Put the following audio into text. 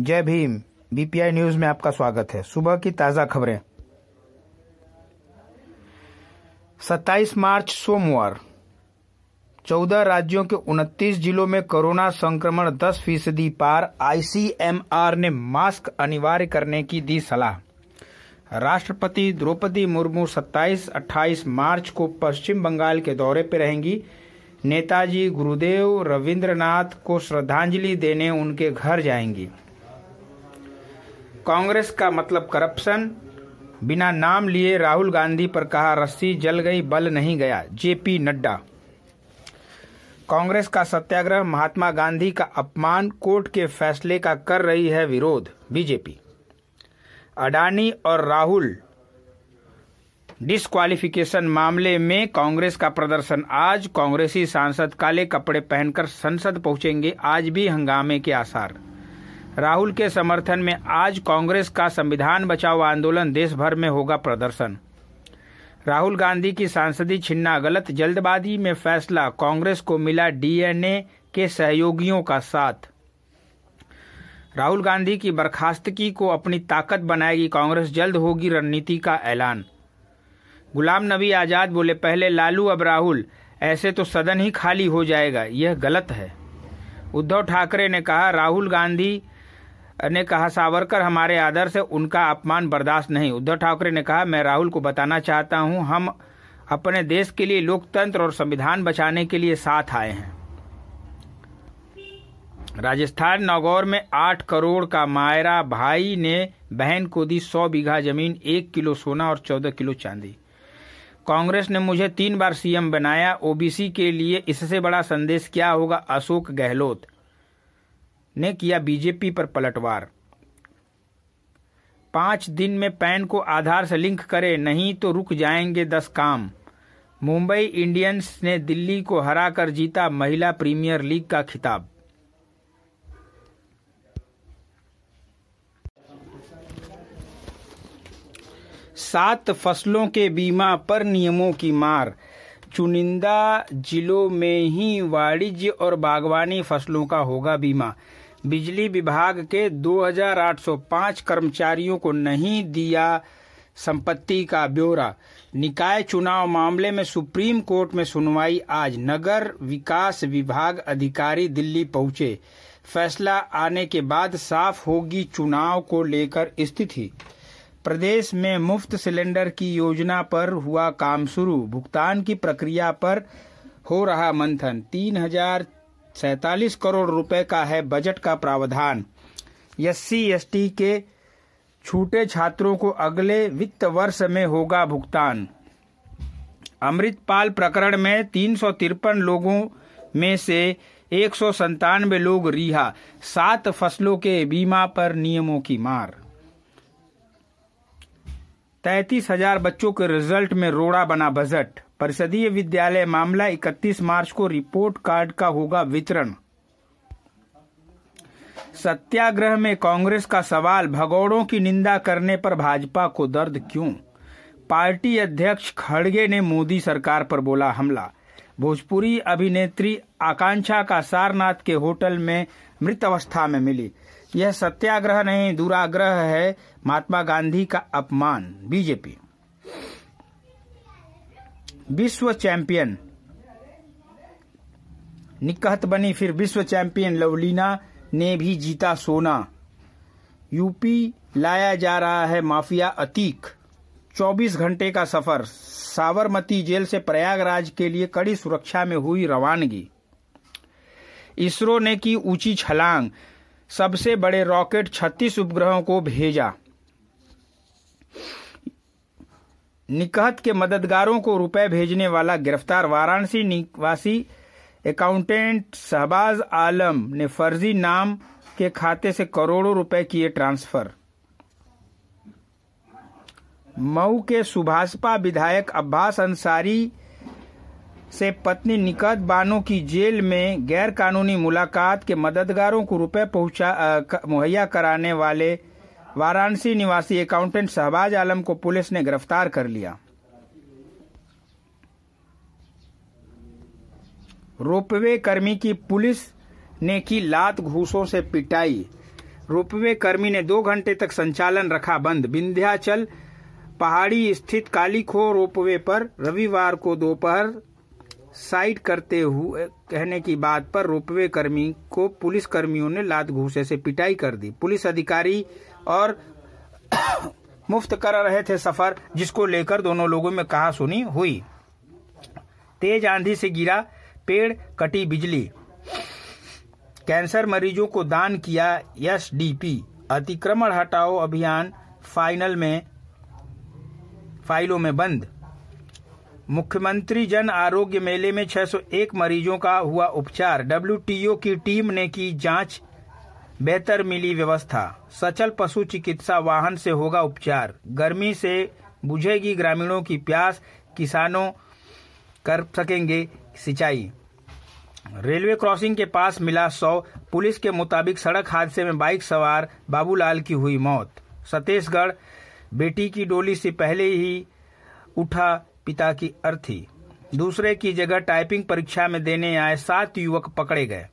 जय Bhim. BPI news में आपका स्वागत है। सुबह की ताज़ा खबरें। 27 मार्च, सोमवार। 14 राज्यों के 29 जिलों में कोरोना संक्रमण 10 फ़ीसदी पार आईसीएमआर ने मास्क अनिवार्य करने की दी सलाह। राष्ट्रपति द्रौपदी मुर्मू 27-28 मार्च को पश्चिम बंगाल के दौरे पर रहेंगी। नेताजी गुरुदेव रविंद्रनाथ को श्रद्धांजलि देने उनके घर जाएँगी। कांग्रेस का मतलब करप्शन। बिना नाम लिए राहुल गांधी पर कहा, रस्सी जल गई, बल नहीं गया, जेपी नड्डा। कांग्रेस का सत्याग्रह, महात्मा गांधी का अपमान, कोर्ट के फैसले का कर रही है विरोध, बीजेपी। अडानी और राहुल, डिस्क्वालिफिकेशन मामले में कांग्रेस का प्रदर्शन। आज कांग्रेसी सांसद काले कपड़े पहनकर संसद पहुँचेंगे, आज भी हंगामे के आसार। राहुल के समर्थन में आज कांग्रेस का संविधान बचाओ आंदोलन देश भर में होगा प्रदर्शन। राहुल गांधी की सांसदी छिन्ना गलत जल्दबाजी में फैसला, कांग्रेस को मिला डीएनए के सहयोगियों का साथ। राहुल गांधी की बर्खास्तगी को अपनी ताकत बनाएगी कांग्रेस, जल्द होगी रणनीति का ऐलान। गुलाम नबी आज़ाद बोले, पहले लालू, अब राहुल। ऐसे तो सदन ही खाली हो जाएगा, यह गलत है। उद्धव ठाकरे ने कहा, राहुल गांधी ने कहा, सावरकर, हमारे आदर्श है उनका अपमान बर्दाश्त नहीं। उद्धव ठाकरे ने कहा, मैं राहुल को बताना चाहता हूँ, हम अपने देश के लिए लोकतंत्र और संविधान बचाने के लिए साथ आए हैं। राजस्थान, नागौर में आठ करोड़ का मायरा भाई ने बहन को दी सौ बीघा ज़मीन, एक किलो सोना और चौदह किलो चांदी। कांग्रेस ने मुझे तीन बार सीएम बनाया, ओबीसी के लिए इससे बड़ा संदेश क्या होगा? अशोक गहलोत ने किया बीजेपी पर पलटवार। पाँच दिन में पैन को आधार से लिंक करें, नहीं तो रुक जाएँगे दस काम। मुंबई इंडियंस ने दिल्ली को हराकर जीता महिला प्रीमियर लीग का खिताब। सात फ़सलों के बीमा पर नियमों की मार। चुनिंदा जिलों में ही वाणिज्य और बागवानी फ़सलों का होगा बीमा। बिजली विभाग के 2805 कर्मचारियों को नहीं दिया संपत्ति का ब्यौरा। निकाय चुनाव मामले में सुप्रीम कोर्ट में सुनवाई आज नगर विकास विभाग अधिकारी दिल्ली पहुँचे। फैसला आने के बाद साफ़ होगी चुनाव को लेकर स्थिति। प्रदेश में मुफ़्त सिलेंडर की योजना पर हुआ काम शुरू। भुगतान की प्रक्रिया पर हो रहा मंथन। तीन हज़ार सैतालीस करोड़ रुपए का है बजट का प्रावधान। एस सी के छूटे छात्रों को अगले वित्त वर्ष में होगा भुगतान। अमृतपाल प्रकरण में तीन सौ तिरपन लोगों में से एक सौ संतानवे लोग रिहा, सात फ़सलों के बीमा पर नियमों की मार। तैतीस हज़ार बच्चों के रिज़ल्ट में रोड़ा बना बजट। परिषदीय विद्यालय मामला 31 मार्च को रिपोर्ट कार्ड का होगा वितरण। सत्याग्रह में कांग्रेस का सवाल, भगौड़ों की निंदा करने पर भाजपा को दर्द क्यों? पार्टी अध्यक्ष खड़गे ने मोदी सरकार पर बोला हमला। भोजपुरी अभिनेत्री आकांक्षा का सारनाथ के होटल में मृत अवस्था में मिली। यह सत्याग्रह नहीं, दुराग्रह है, महात्मा गांधी का अपमान, बीजेपी। विश्व चैंपियन। निकहत बनी फिर विश्व चैंपियन लवलीना ने भी जीता सोना। यूपी लाया जा रहा है माफिया अतीक। 24 घंटे का सफ़र। साबरमती जेल से प्रयागराज के लिए कड़ी सुरक्षा में हुई रवानगी। इसरो ने की ऊँची छलांग। सबसे बड़े रॉकेट 36 उपग्रहों को भेजा। निकहत के मददगारों को रुपए भेजने वाला गिरफ़्तार वाराणसी निवासी अकाउंटेंट शहबाज आलम ने फर्जी नाम के खाते से करोड़ों रुपए किए ट्रांसफ़र। मऊ के सुभाषपा विधायक अब्बास अंसारी से पत्नी निकत बानो की जेल में गैर कानूनी मुलाकात के मददगारों को रुपए पहुँचा मुहैया कराने वाले वाराणसी निवासी अकाउंटेंट शहबाज आलम को पुलिस ने गिरफ़्तार कर लिया। रोपवे कर्मी की पुलिस ने की लात घूसों से पिटाई। रोपवे कर्मी ने दो घंटे तक संचालन रखा बंद। विंध्याचल पहाड़ी स्थित कालीखो रोपवे पर रविवार को दोपहर साइड करते हुए कहने की बात पर रोपवे कर्मी को पुलिस कर्मियों ने लात घूसे से पिटाई कर दी। पुलिस अधिकारी और मुफ़्त कर रहे थे सफ़र, जिसको लेकर दोनों लोगों में कहा सुनी हुई। तेज आंधी से गिरा पेड़, कटी बिजली। कैंसर मरीजों को दान किया एसडीपी। अतिक्रमण हटाओ अभियान फाइनल में, फाइलों में बंद। मुख्यमंत्री जन आरोग्य मेले में 601 मरीजों का हुआ उपचार। डब्ल्यूटीओ की टीम ने की जाँच बेहतर मिली व्यवस्था। सचल पशु चिकित्सा वाहन से होगा उपचार। गर्मी से बुझेगी ग्रामीणों की प्यास, किसानों कर सकेंगे सिंचाई। रेलवे क्रॉसिंग के पास मिला सौ। पुलिस के मुताबिक सड़क हादसे में बाइक सवार बाबूलाल की हुई मौत। छत्तीसगढ़ बेटी की डोली से पहले ही उठा पिता की अर्थी। दूसरे की जगह टाइपिंग परीक्षा में देने आए सात युवक पकड़े गए।